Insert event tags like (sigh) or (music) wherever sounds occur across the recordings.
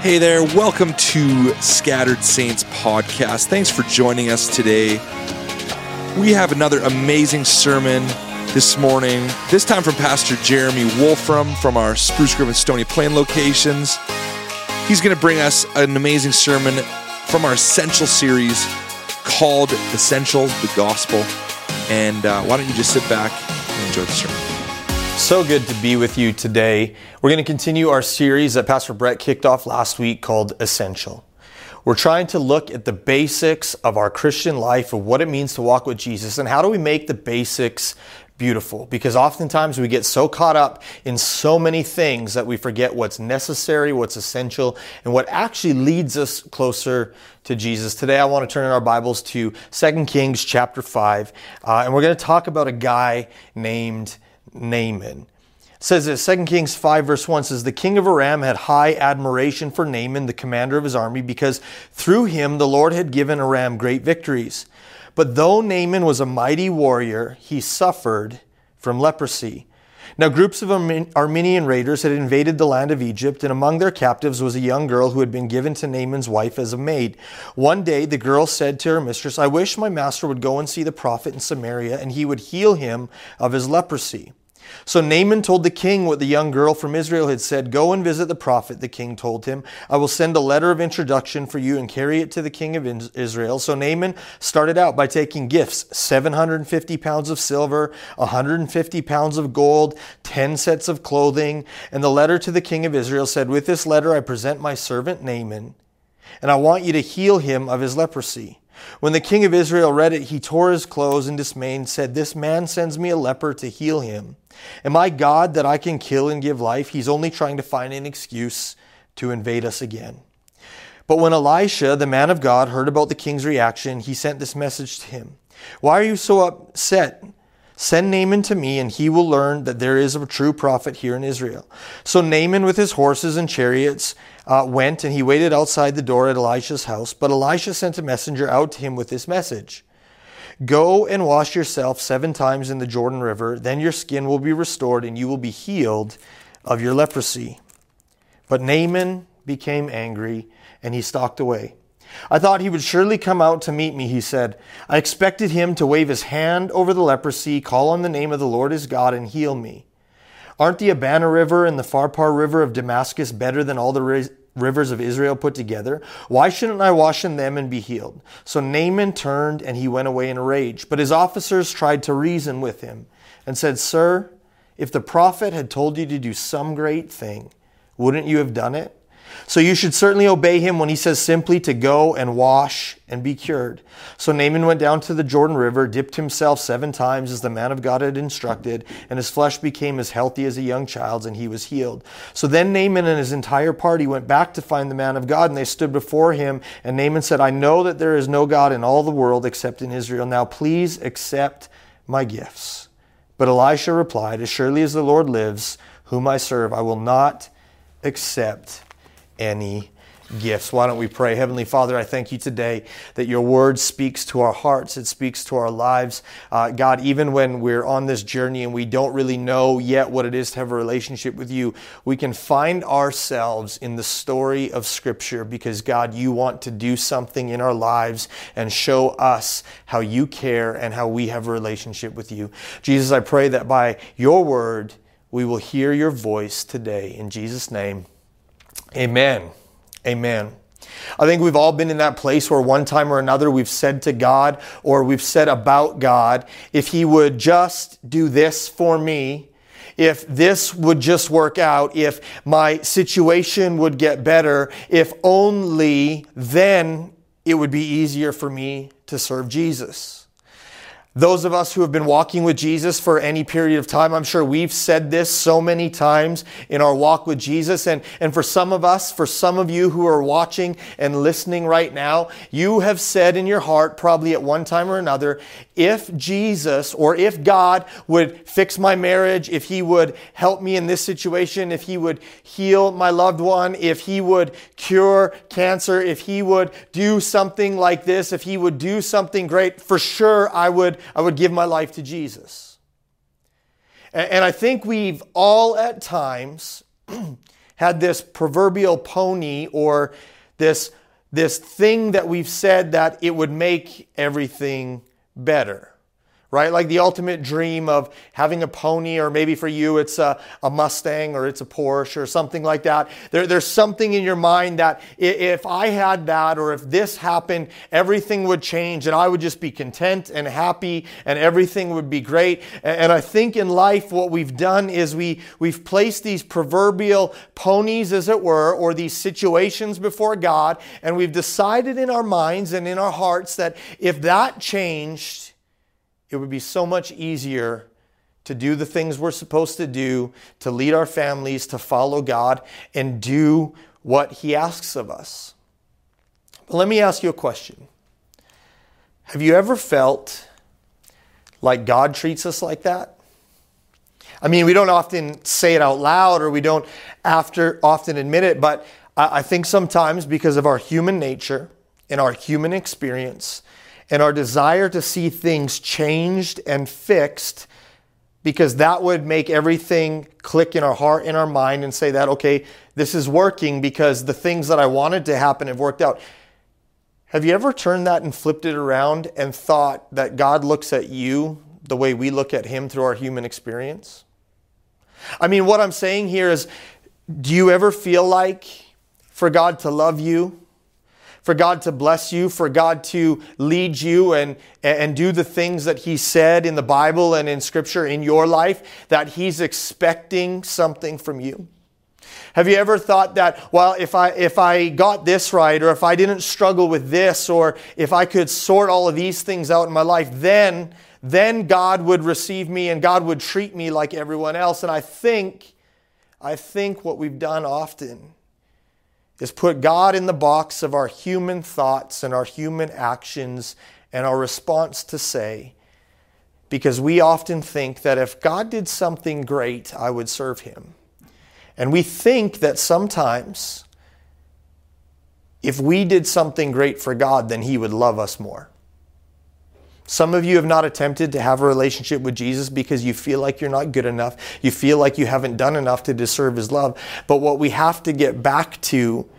Hey there, welcome to Scattered Saints podcast. Thanks for joining us today. We have another amazing sermon this morning, this time from Pastor Jeremy Wolfram from our Spruce Grove and Stony Plain locations. He's going to bring us an amazing sermon from our Essential series called Essential the Gospel. And uh, why don't you just sit back and enjoy the sermon? So good to be with you today. We're going to continue our series that Pastor Brett kicked off last week called Essential. We're trying to look at the basics of our Christian life, of what it means to walk with Jesus, and how do we make the basics beautiful because oftentimes we get so caught up in so many things that we forget what's necessary, what's essential, and what actually leads us closer to Jesus. Today I want to turn in our Bibles to 2 Kings chapter 5, uh, and we're going to talk about a guy named Naaman. It says that 2 Kings 5 verse 1 says, The king of Aram had high admiration for Naaman, the commander of his army, because through him the Lord had given Aram great victories. But though Naaman was a mighty warrior, he suffered from leprosy. Now, groups of Aramean raiders had invaded the land of Egypt, and among their captives was a young girl who had been given to Naaman's wife as a maid. One day, the girl said to her mistress, I wish my master would go and see the prophet in Samaria, and he would heal him of his leprosy. So Naaman told the king what the young girl from Israel had said. Go and visit the prophet, the king told him. I will send a letter of introduction for you and carry it to the king of Israel. So Naaman started out by taking gifts 750 pounds of silver, 150 pounds of gold, 10 sets of clothing. And the letter to the king of Israel said, With this letter I present my servant Naaman, and I want you to heal him of his leprosy. When the king of Israel read it, he tore his clothes in dismay and said, This man sends me a leper to heal him. Am I God that I can kill and give life? He's only trying to find an excuse to invade us again. But when Elisha, the man of God, heard about the king's reaction, he sent this message to him Why are you so upset? Send Naaman to me, and he will learn that there is a true prophet here in Israel. So Naaman, with his horses and chariots, uh, went, and he waited outside the door at Elisha's house. But Elisha sent a messenger out to him with this message Go and wash yourself seven times in the Jordan River, then your skin will be restored, and you will be healed of your leprosy. But Naaman became angry, and he stalked away. I thought he would surely come out to meet me, he said. I expected him to wave his hand over the leprosy, call on the name of the Lord his God, and heal me. Aren't the Abana River and the Pharpar River of Damascus better than all the rivers of Israel put together? Why shouldn't I wash in them and be healed? So Naaman turned and he went away in a rage. But his officers tried to reason with him and said, Sir, if the prophet had told you to do some great thing, wouldn't you have done it? So you should certainly obey him when he says simply to go and wash and be cured. So Naaman went down to the Jordan River, dipped himself seven times as the man of God had instructed, and his flesh became as healthy as a young child's, and he was healed. So then Naaman and his entire party went back to find the man of God, and they stood before him. And Naaman said, I know that there is no God in all the world except in Israel. Now please accept my gifts. But Elisha replied, As surely as the Lord lives, whom I serve, I will not accept any gifts. Why don't we pray? Heavenly Father, I thank you today that your word speaks to our hearts, it speaks to our lives. Uh, God, even when we're on this journey and we don't really know yet what it is to have a relationship with you, we can find ourselves in the story of Scripture because, God, you want to do something in our lives and show us how you care and how we have a relationship with you. Jesus, I pray that by your word, we will hear your voice today. In Jesus' name, Amen. Amen. I think we've all been in that place where one time or another we've said to God or we've said about God, if He would just do this for me, if this would just work out, if my situation would get better, if only then it would be easier for me to serve Jesus. Those of us who have been walking with Jesus for any period of time, I'm sure we've said this so many times in our walk with Jesus. And, and for some of us, for some of you who are watching and listening right now, you have said in your heart, probably at one time or another, if Jesus or if God would fix my marriage, if He would help me in this situation, if He would heal my loved one, if He would cure cancer, if He would do something like this, if He would do something great, for sure I would I would give my life to Jesus. And, I think we've all at times (clears throat) had this proverbial pony or this, this thing that we've said that it would make everything better right? Like the ultimate dream of having a pony, or maybe for you it's a, a Mustang or it's a Porsche or something like that. There, there's something in your mind that if I had that or if this happened, everything would change and I would just be content and happy and everything would be great. And I think in life, what we've done is we, we've placed these proverbial ponies, as it were, or these situations before God, and we've decided in our minds and in our hearts that if that changed, it would be so much easier to do the things we're supposed to do, to lead our families, to follow God, and do what He asks of us. But let me ask you a question Have you ever felt like God treats us like that? I mean, we don't often say it out loud or we don't after often admit it, but I think sometimes because of our human nature and our human experience, and our desire to see things changed and fixed because that would make everything click in our heart in our mind and say that okay this is working because the things that i wanted to happen have worked out. Have you ever turned that and flipped it around and thought that god looks at you the way we look at him through our human experience? I mean what i'm saying here is do you ever feel like for god to love you for God to bless you, for God to lead you and, and do the things that He said in the Bible and in Scripture in your life, that He's expecting something from you? Have you ever thought that, well, if I, if I got this right, or if I didn't struggle with this, or if I could sort all of these things out in my life, then, then God would receive me and God would treat me like everyone else? And I think, I think what we've done often is put God in the box of our human thoughts and our human actions and our response to say, because we often think that if God did something great, I would serve him. And we think that sometimes if we did something great for God, then he would love us more. Some of you have not attempted to have a relationship with Jesus because you feel like you're not good enough. You feel like you haven't done enough to deserve his love. But what we have to get back to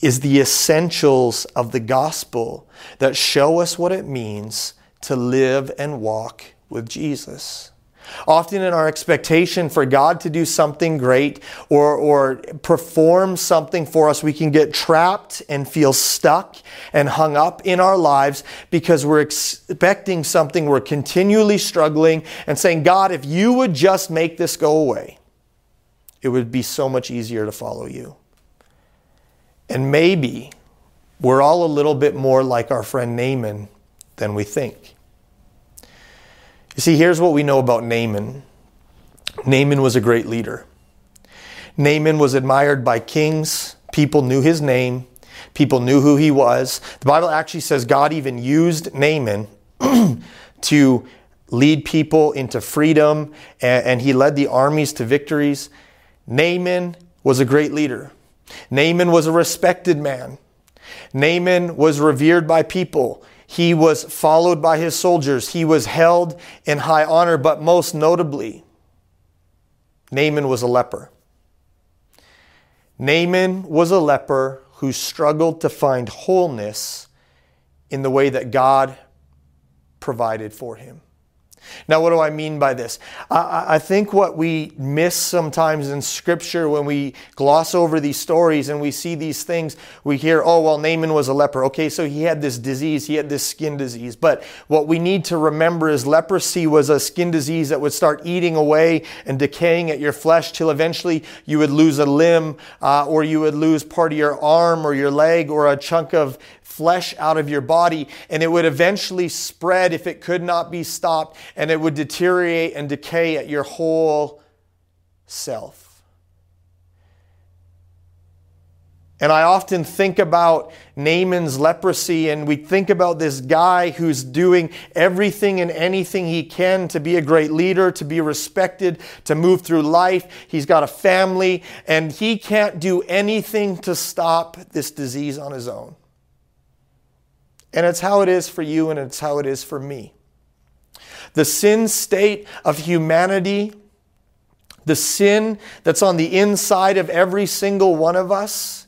is the essentials of the gospel that show us what it means to live and walk with Jesus. Often, in our expectation for God to do something great or, or perform something for us, we can get trapped and feel stuck and hung up in our lives because we're expecting something, we're continually struggling and saying, God, if you would just make this go away, it would be so much easier to follow you. And maybe we're all a little bit more like our friend Naaman than we think. You see, here's what we know about Naaman Naaman was a great leader. Naaman was admired by kings, people knew his name, people knew who he was. The Bible actually says God even used Naaman (clears throat) to lead people into freedom, and, he led the armies to victories. Naaman was a great leader. Naaman was a respected man. Naaman was revered by people. He was followed by his soldiers. He was held in high honor, but most notably, Naaman was a leper. Naaman was a leper who struggled to find wholeness in the way that God provided for him. Now, what do I mean by this? I, I, think what we miss sometimes in Scripture when we gloss over these stories and we see these things, we hear, oh, well, Naaman was a leper. Okay, so he had this disease, he had this skin disease. But what we need to remember is leprosy was a skin disease that would start eating away and decaying at your flesh till eventually you would lose a limb uh, or you would lose part of your arm or your leg or a chunk of flesh out of your body, and it would eventually spread if it could not be stopped, and it would deteriorate and decay at your whole self. And I often think about Naaman's leprosy, and we think about this guy who's doing everything and anything he can to be a great leader, to be respected, to move through life. He's got a family, and he can't do anything to stop this disease on his own. And it's how it is for you, and it's how it is for me. The sin state of humanity, the sin that's on the inside of every single one of us,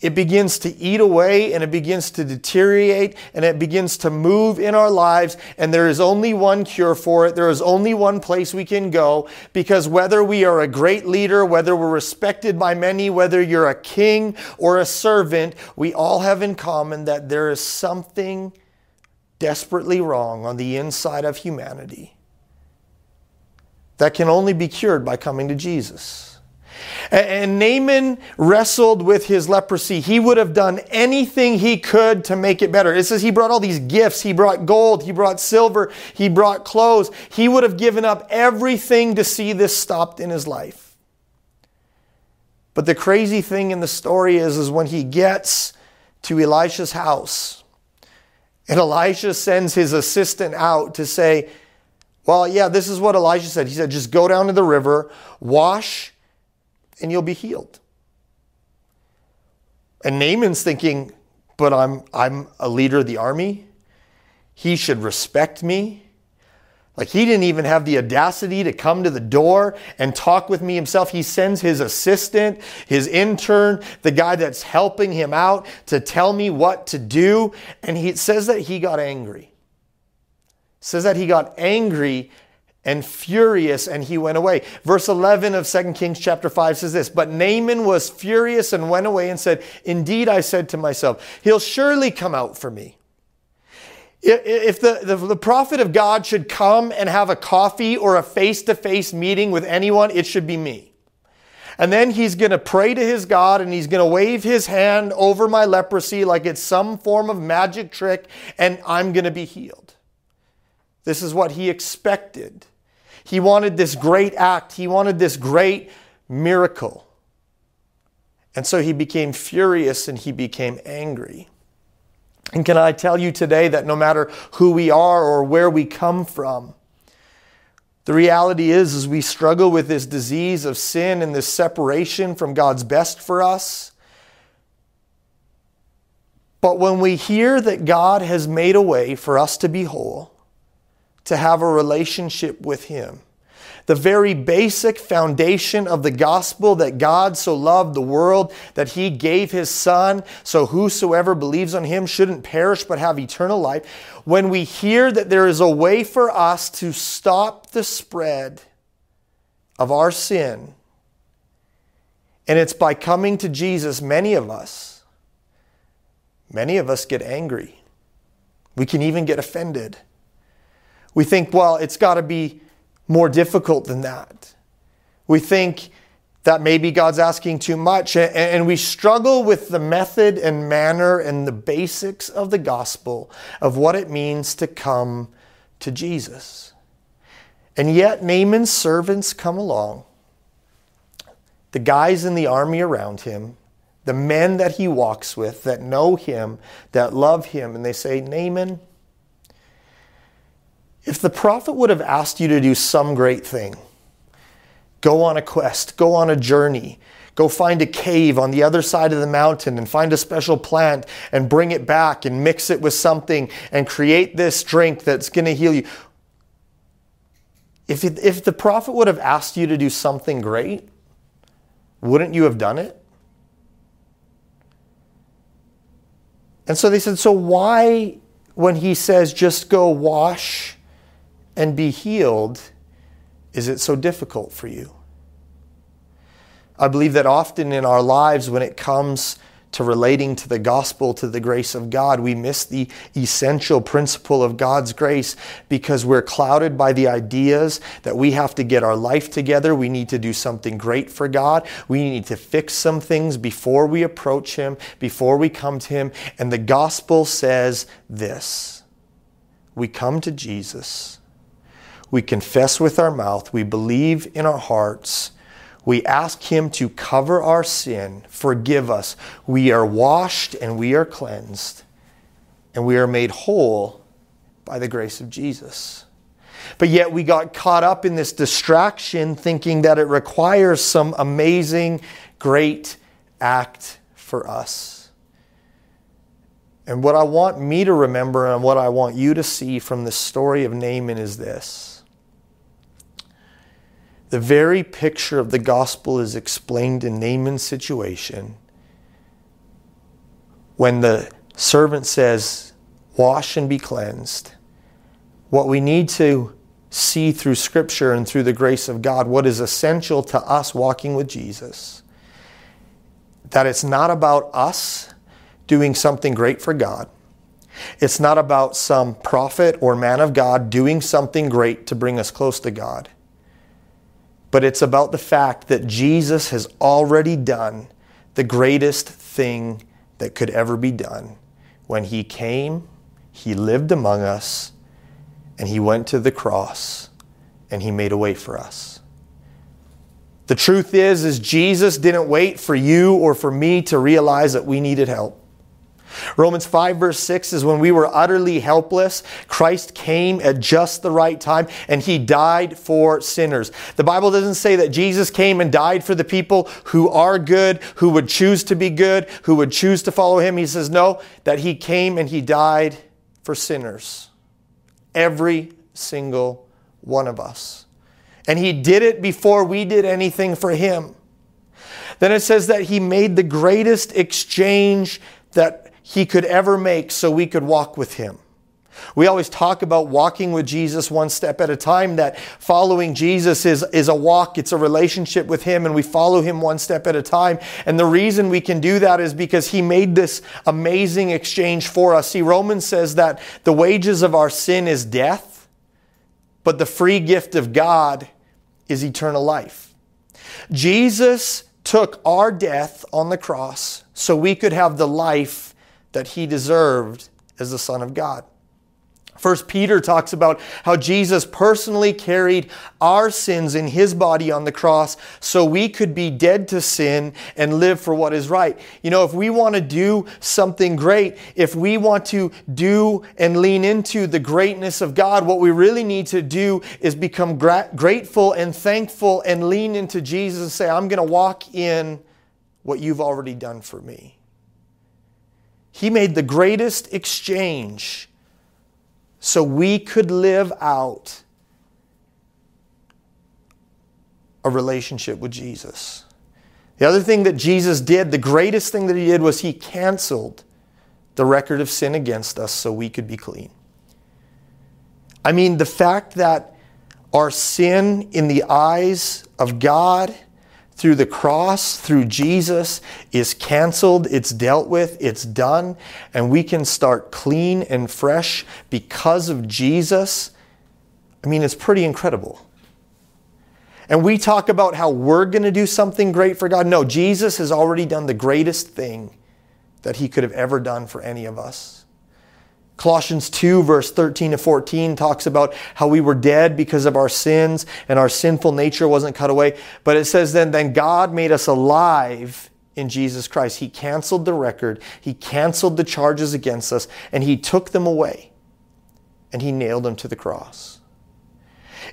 it begins to eat away and it begins to deteriorate and it begins to move in our lives. And there is only one cure for it. There is only one place we can go because whether we are a great leader, whether we're respected by many, whether you're a king or a servant, we all have in common that there is something desperately wrong on the inside of humanity that can only be cured by coming to Jesus. And Naaman wrestled with his leprosy. He would have done anything he could to make it better. It says he brought all these gifts. He brought gold. He brought silver. He brought clothes. He would have given up everything to see this stopped in his life. But the crazy thing in the story is, is when he gets to Elisha's house, and Elisha sends his assistant out to say, Well, yeah, this is what Elisha said. He said, Just go down to the river, wash, and you'll be healed. And Naaman's thinking, but I'm, I'm a leader of the army. He should respect me. Like he didn't even have the audacity to come to the door and talk with me himself. He sends his assistant, his intern, the guy that's helping him out to tell me what to do. And he says that he got angry. Says that he got angry and furious and he went away. Verse 11 of 2 Kings chapter 5 says this, but Naaman was furious and went away and said, indeed I said to myself, he'll surely come out for me. If the, the, the, prophet of God should come and have a coffee or a face to face meeting with anyone, it should be me. And then he's going to pray to his God and he's going to wave his hand over my leprosy like it's some form of magic trick and I'm going to be healed. This is what he expected. He wanted this great act, he wanted this great miracle. And so he became furious and he became angry. And can I tell you today that no matter who we are or where we come from, the reality is, is we struggle with this disease of sin and this separation from God's best for us. But when we hear that God has made a way for us to be whole, to have a relationship with Him. The very basic foundation of the gospel that God so loved the world that He gave His Son, so whosoever believes on Him shouldn't perish but have eternal life. When we hear that there is a way for us to stop the spread of our sin, and it's by coming to Jesus, many of us, many of us get angry. We can even get offended. We think, well, it's got to be more difficult than that. We think that maybe God's asking too much, and we struggle with the method and manner and the basics of the gospel of what it means to come to Jesus. And yet, Naaman's servants come along, the guys in the army around him, the men that he walks with that know him, that love him, and they say, Naaman, if the prophet would have asked you to do some great thing, go on a quest, go on a journey, go find a cave on the other side of the mountain and find a special plant and bring it back and mix it with something and create this drink that's going to heal you. If, if the prophet would have asked you to do something great, wouldn't you have done it? And so they said, So why, when he says just go wash and be healed, is it so difficult for you? I believe that often in our lives, when it comes to relating to the gospel, to the grace of God, we miss the essential principle of God's grace because we're clouded by the ideas that we have to get our life together. We need to do something great for God. We need to fix some things before we approach Him, before we come to Him. And the gospel says this we come to Jesus we confess with our mouth, we believe in our hearts, we ask Him to cover our sin, forgive us. We are washed and we are cleansed, and we are made whole by the grace of Jesus. But yet we got caught up in this distraction thinking that it requires some amazing, great act for us. And what I want me to remember and what I want you to see from the story of Naaman is this the very picture of the gospel is explained in Naaman's situation when the servant says, Wash and be cleansed. What we need to see through Scripture and through the grace of God, what is essential to us walking with Jesus, that it's not about us doing something great for God. It's not about some prophet or man of God doing something great to bring us close to God. But it's about the fact that Jesus has already done the greatest thing that could ever be done. When he came, he lived among us, and he went to the cross, and he made a way for us. The truth is is Jesus didn't wait for you or for me to realize that we needed help. Romans 5, verse 6 is when we were utterly helpless, Christ came at just the right time and he died for sinners. The Bible doesn't say that Jesus came and died for the people who are good, who would choose to be good, who would choose to follow him. He says, no, that he came and he died for sinners. Every single one of us. And he did it before we did anything for him. Then it says that he made the greatest exchange that he could ever make so we could walk with him. We always talk about walking with Jesus one step at a time, that following Jesus is, is a walk, it's a relationship with Him, and we follow Him one step at a time. And the reason we can do that is because He made this amazing exchange for us. See, Romans says that the wages of our sin is death, but the free gift of God is eternal life. Jesus took our death on the cross so we could have the life that he deserved as the Son of God. First Peter talks about how Jesus personally carried our sins in his body on the cross so we could be dead to sin and live for what is right. You know, if we want to do something great, if we want to do and lean into the greatness of God, what we really need to do is become gra- grateful and thankful and lean into Jesus and say, I'm going to walk in what you've already done for me. He made the greatest exchange so we could live out a relationship with Jesus. The other thing that Jesus did, the greatest thing that he did, was he canceled the record of sin against us so we could be clean. I mean, the fact that our sin in the eyes of God through the cross, through Jesus, is canceled, it's dealt with, it's done, and we can start clean and fresh because of Jesus. I mean, it's pretty incredible. And we talk about how we're going to do something great for God. No, Jesus has already done the greatest thing that he could have ever done for any of us. Colossians 2, verse 13 to 14, talks about how we were dead because of our sins and our sinful nature wasn't cut away. But it says then, then God made us alive in Jesus Christ. He canceled the record, He canceled the charges against us, and He took them away and He nailed them to the cross.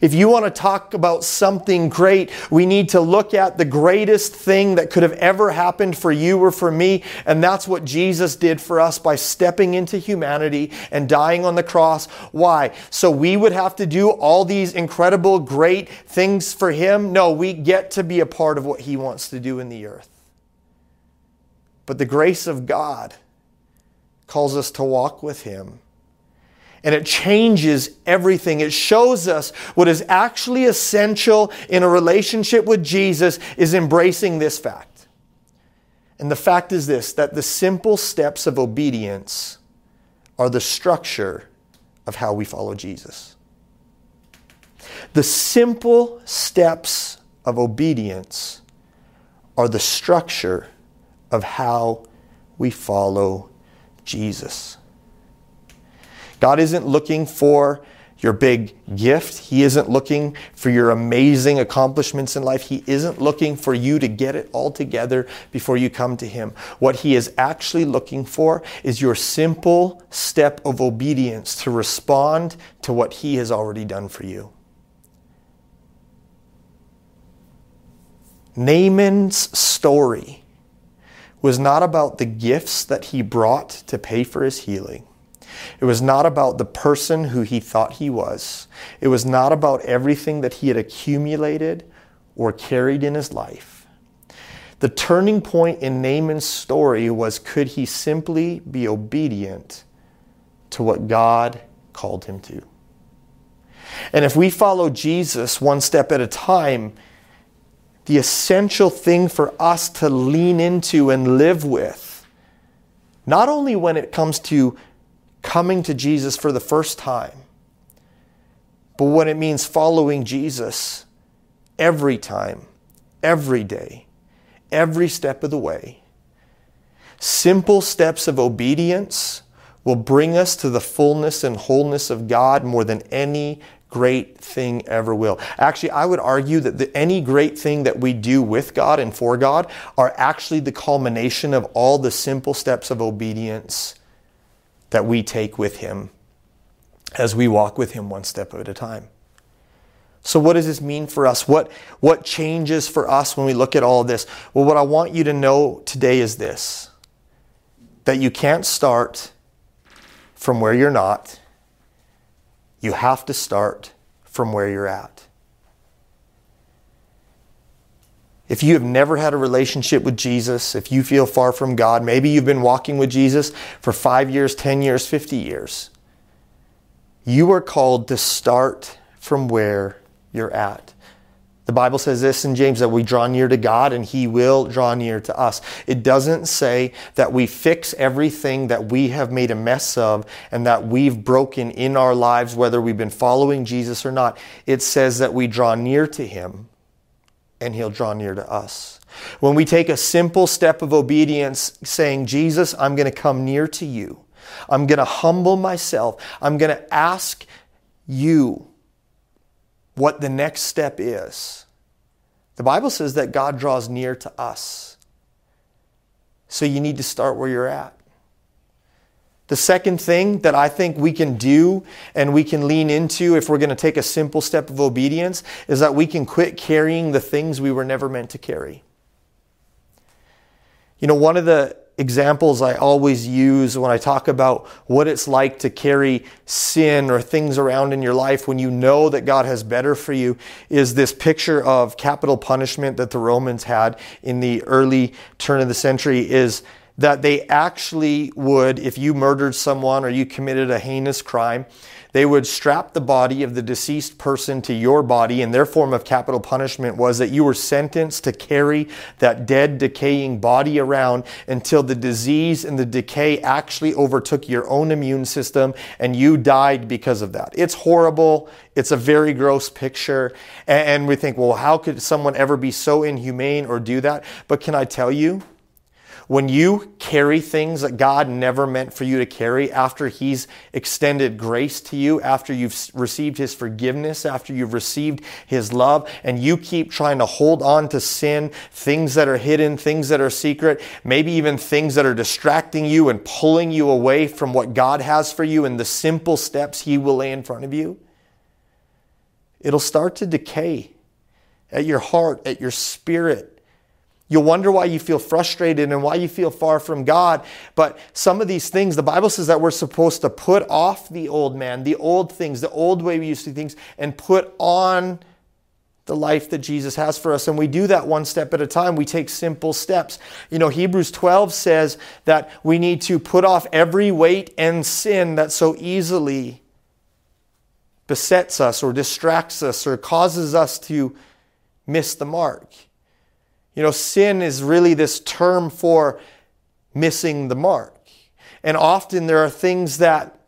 If you want to talk about something great, we need to look at the greatest thing that could have ever happened for you or for me. And that's what Jesus did for us by stepping into humanity and dying on the cross. Why? So we would have to do all these incredible, great things for Him? No, we get to be a part of what He wants to do in the earth. But the grace of God calls us to walk with Him and it changes everything. It shows us what is actually essential in a relationship with Jesus is embracing this fact. And the fact is this that the simple steps of obedience are the structure of how we follow Jesus. The simple steps of obedience are the structure of how we follow Jesus. God isn't looking for your big gift. He isn't looking for your amazing accomplishments in life. He isn't looking for you to get it all together before you come to Him. What He is actually looking for is your simple step of obedience to respond to what He has already done for you. Naaman's story was not about the gifts that he brought to pay for his healing. It was not about the person who he thought he was. It was not about everything that he had accumulated or carried in his life. The turning point in Naaman's story was could he simply be obedient to what God called him to? And if we follow Jesus one step at a time, the essential thing for us to lean into and live with, not only when it comes to coming to Jesus for the first time, but what it means following Jesus every time, every day, every step of the way. Simple steps of obedience will bring us to the fullness and wholeness of God more than any great thing ever will. Actually, I would argue that the, any great thing that we do with God and for God are actually the culmination of all the simple steps of obedience that we take with Him as we walk with Him one step at a time. So, what does this mean for us? What, what changes for us when we look at all of this? Well, what I want you to know today is this that you can't start from where you're not, you have to start from where you're at. If you have never had a relationship with Jesus, if you feel far from God, maybe you've been walking with Jesus for five years, 10 years, 50 years, you are called to start from where you're at. The Bible says this in James that we draw near to God and He will draw near to us. It doesn't say that we fix everything that we have made a mess of and that we've broken in our lives, whether we've been following Jesus or not. It says that we draw near to Him and He'll draw near to us. When we take a simple step of obedience, saying, Jesus, I'm going to come near to you. I'm going to humble myself. I'm going to ask you what the next step is. The Bible says that God draws near to us. So you need to start where you're at. The second thing that I think we can do and we can lean into if we're going to take a simple step of obedience is that we can quit carrying the things we were never meant to carry. You know, one of the examples I always use when I talk about what it's like to carry sin or things around in your life when you know that God has better for you is this picture of capital punishment that the Romans had in the early turn of the century is that they actually would if you murdered someone or you committed a heinous crime they would strap the body of the deceased person to your body, and their form of capital punishment was that you were sentenced to carry that dead, decaying body around until the disease and the decay actually overtook your own immune system and you died because of that. It's horrible. It's a very gross picture. And we think, well, how could someone ever be so inhumane or do that? But can I tell you? When you carry things that God never meant for you to carry after He's extended grace to you, after you've received His forgiveness, after you've received His love, and you keep trying to hold on to sin, things that are hidden, things that are secret, maybe even things that are distracting you and pulling you away from what God has for you and the simple steps He will lay in front of you, it'll start to decay at your heart, at your spirit You'll wonder why you feel frustrated and why you feel far from God. But some of these things, the Bible says that we're supposed to put off the old man, the old things, the old way we used to do things, and put on the life that Jesus has for us. And we do that one step at a time. We take simple steps. You know, Hebrews 12 says that we need to put off every weight and sin that so easily besets us or distracts us or causes us to miss the mark. You know, sin is really this term for missing the mark. And often there are things that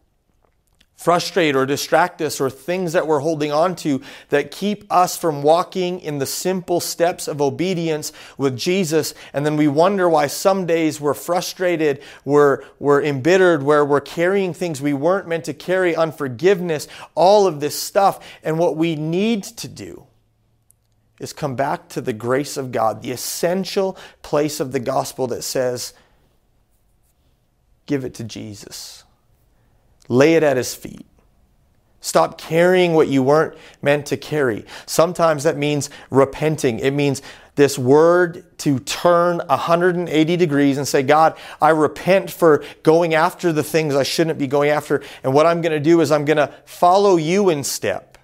frustrate or distract us or things that we're holding on to that keep us from walking in the simple steps of obedience with Jesus. And then we wonder why some days we're frustrated, we're, we're embittered, where we're carrying things we weren't meant to carry, unforgiveness, all of this stuff. And what we need to do is come back to the grace of God, the essential place of the gospel that says, give it to Jesus. Lay it at his feet. Stop carrying what you weren't meant to carry. Sometimes that means repenting. It means this word to turn 180 degrees and say, God, I repent for going after the things I shouldn't be going after. And what I'm going to do is I'm going to follow you in step.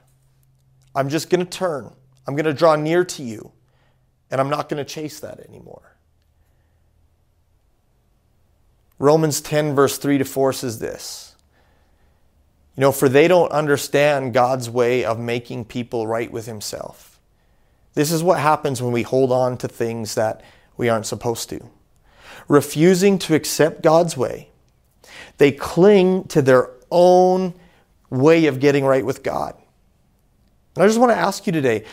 I'm just going to turn. I'm going to draw near to you, and I'm not going to chase that anymore. Romans 10, verse 3 to 4 says this You know, for they don't understand God's way of making people right with Himself. This is what happens when we hold on to things that we aren't supposed to. Refusing to accept God's way, they cling to their own way of getting right with God. And I just want to ask you today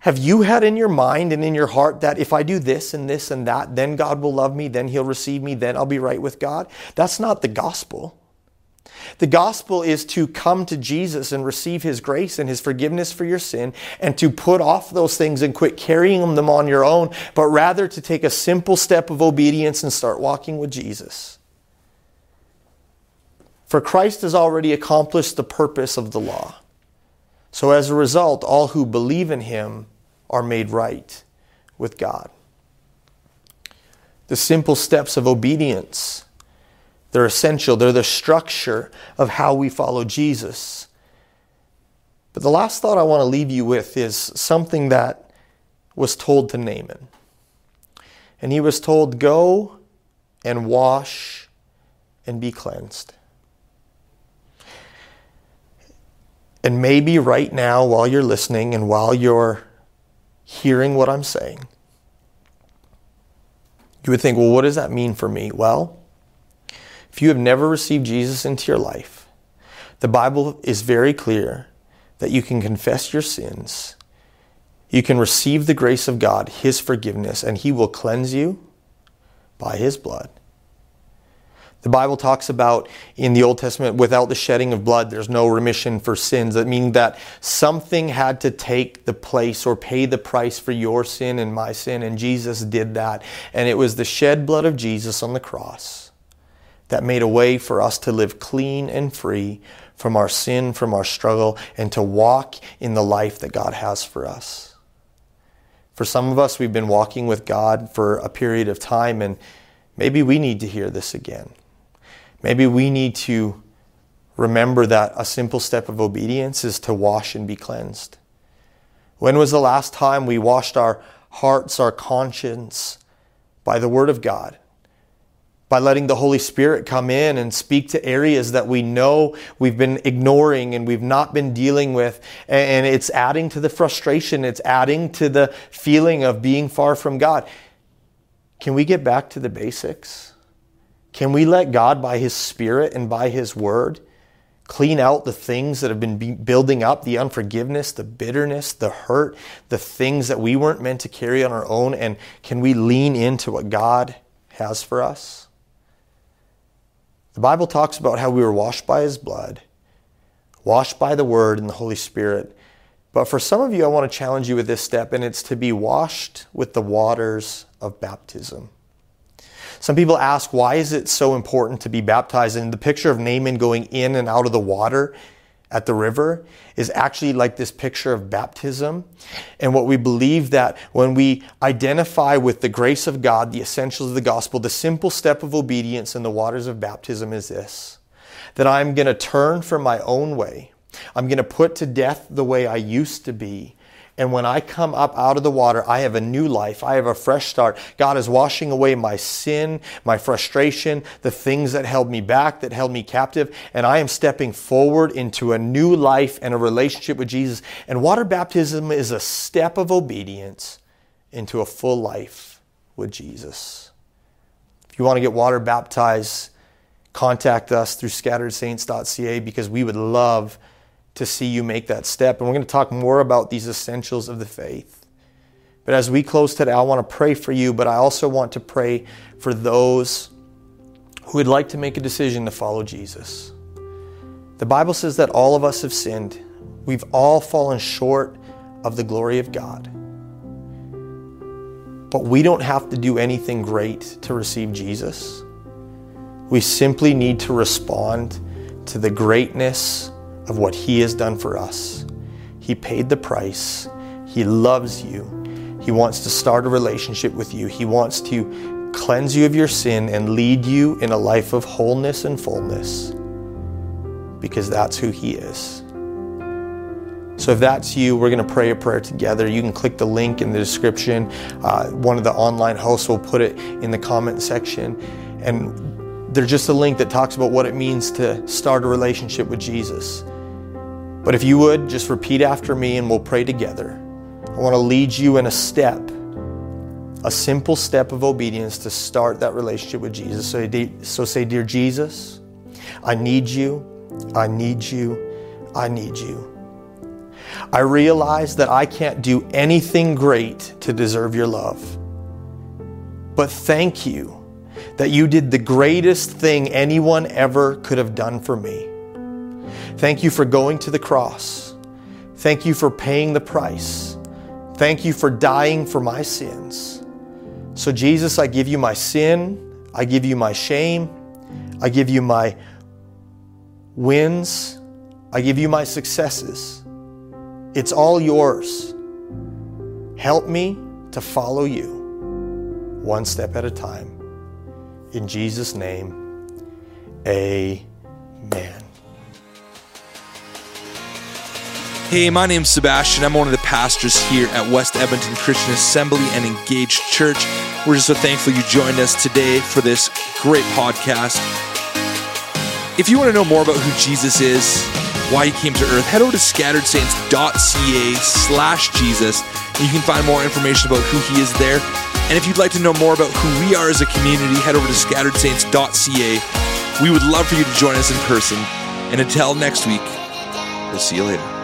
have you had in your mind and in your heart that if I do this and this and that, then God will love me, then He'll receive me, then I'll be right with God? That's not the gospel. The gospel is to come to Jesus and receive His grace and His forgiveness for your sin and to put off those things and quit carrying them on your own, but rather to take a simple step of obedience and start walking with Jesus. For Christ has already accomplished the purpose of the law. So as a result, all who believe in him are made right with God. The simple steps of obedience, they're essential. They're the structure of how we follow Jesus. But the last thought I want to leave you with is something that was told to Naaman. And he was told, Go and wash and be cleansed. And maybe right now, while you're listening and while you're hearing what I'm saying, you would think, well, what does that mean for me? Well, if you have never received Jesus into your life, the Bible is very clear that you can confess your sins, you can receive the grace of God, His forgiveness, and He will cleanse you by His blood. The Bible talks about in the Old Testament, without the shedding of blood, there's no remission for sins. That means that something had to take the place or pay the price for your sin and my sin, and Jesus did that. And it was the shed blood of Jesus on the cross that made a way for us to live clean and free from our sin, from our struggle, and to walk in the life that God has for us. For some of us, we've been walking with God for a period of time, and maybe we need to hear this again. Maybe we need to remember that a simple step of obedience is to wash and be cleansed. When was the last time we washed our hearts, our conscience by the Word of God? By letting the Holy Spirit come in and speak to areas that we know we've been ignoring and we've not been dealing with. And it's adding to the frustration, it's adding to the feeling of being far from God. Can we get back to the basics? Can we let God, by His Spirit and by His Word, clean out the things that have been building up the unforgiveness, the bitterness, the hurt, the things that we weren't meant to carry on our own? And can we lean into what God has for us? The Bible talks about how we were washed by His blood, washed by the Word and the Holy Spirit. But for some of you, I want to challenge you with this step, and it's to be washed with the waters of baptism. Some people ask, why is it so important to be baptized? And the picture of Naaman going in and out of the water at the river is actually like this picture of baptism. And what we believe that when we identify with the grace of God, the essentials of the gospel, the simple step of obedience in the waters of baptism is this that I'm going to turn from my own way. I'm going to put to death the way I used to be and when I come up out of the water, I have a new life. I have a fresh start. God is washing away my sin, my frustration, the things that held me back, that held me captive. And I am stepping forward into a new life and a relationship with Jesus. And water baptism is a step of obedience into a full life with Jesus. If you want to get water baptized, contact us through scatteredsaints.ca because we would love to see you make that step. And we're going to talk more about these essentials of the faith. But as we close today, I want to pray for you, but I also want to pray for those who would like to make a decision to follow Jesus. The Bible says that all of us have sinned. We've all fallen short of the glory of God. But we don't have to do anything great to receive Jesus. We simply need to respond to the greatness of what He has done for us. He paid the price. He loves you. He wants to start a relationship with you. He wants to cleanse you of your sin and lead you in a life of wholeness and fullness because that's who He is. So if that's you, we're going to pray a prayer together. You can click the link in the description. Uh, one of the online hosts will put it in the comment section. And there's just a link that talks about what it means to start a relationship with Jesus. But if you would, just repeat after me and we'll pray together. I want to lead you in a step, a simple step of obedience to start that relationship with Jesus. So, so say, Dear Jesus, I need you, I need you, I need you. I realize that I can't do anything great to deserve your love. But thank you that you did the greatest thing anyone ever could have done for me. Thank you for going to the cross. Thank you for paying the price. Thank you for dying for my sins. So, Jesus, I give you my sin. I give you my shame. I give you my wins. I give you my successes. It's all yours. Help me to follow you one step at a time. In Jesus' name, amen. Hey, my name's Sebastian. I'm one of the pastors here at West Edmonton Christian Assembly and Engaged Church. We're just so thankful you joined us today for this great podcast. If you want to know more about who Jesus is, why he came to earth, head over to scatteredsaints.ca slash Jesus. And you can find more information about who he is there. And if you'd like to know more about who we are as a community, head over to scatteredsaints.ca. We would love for you to join us in person. And until next week, we'll see you later.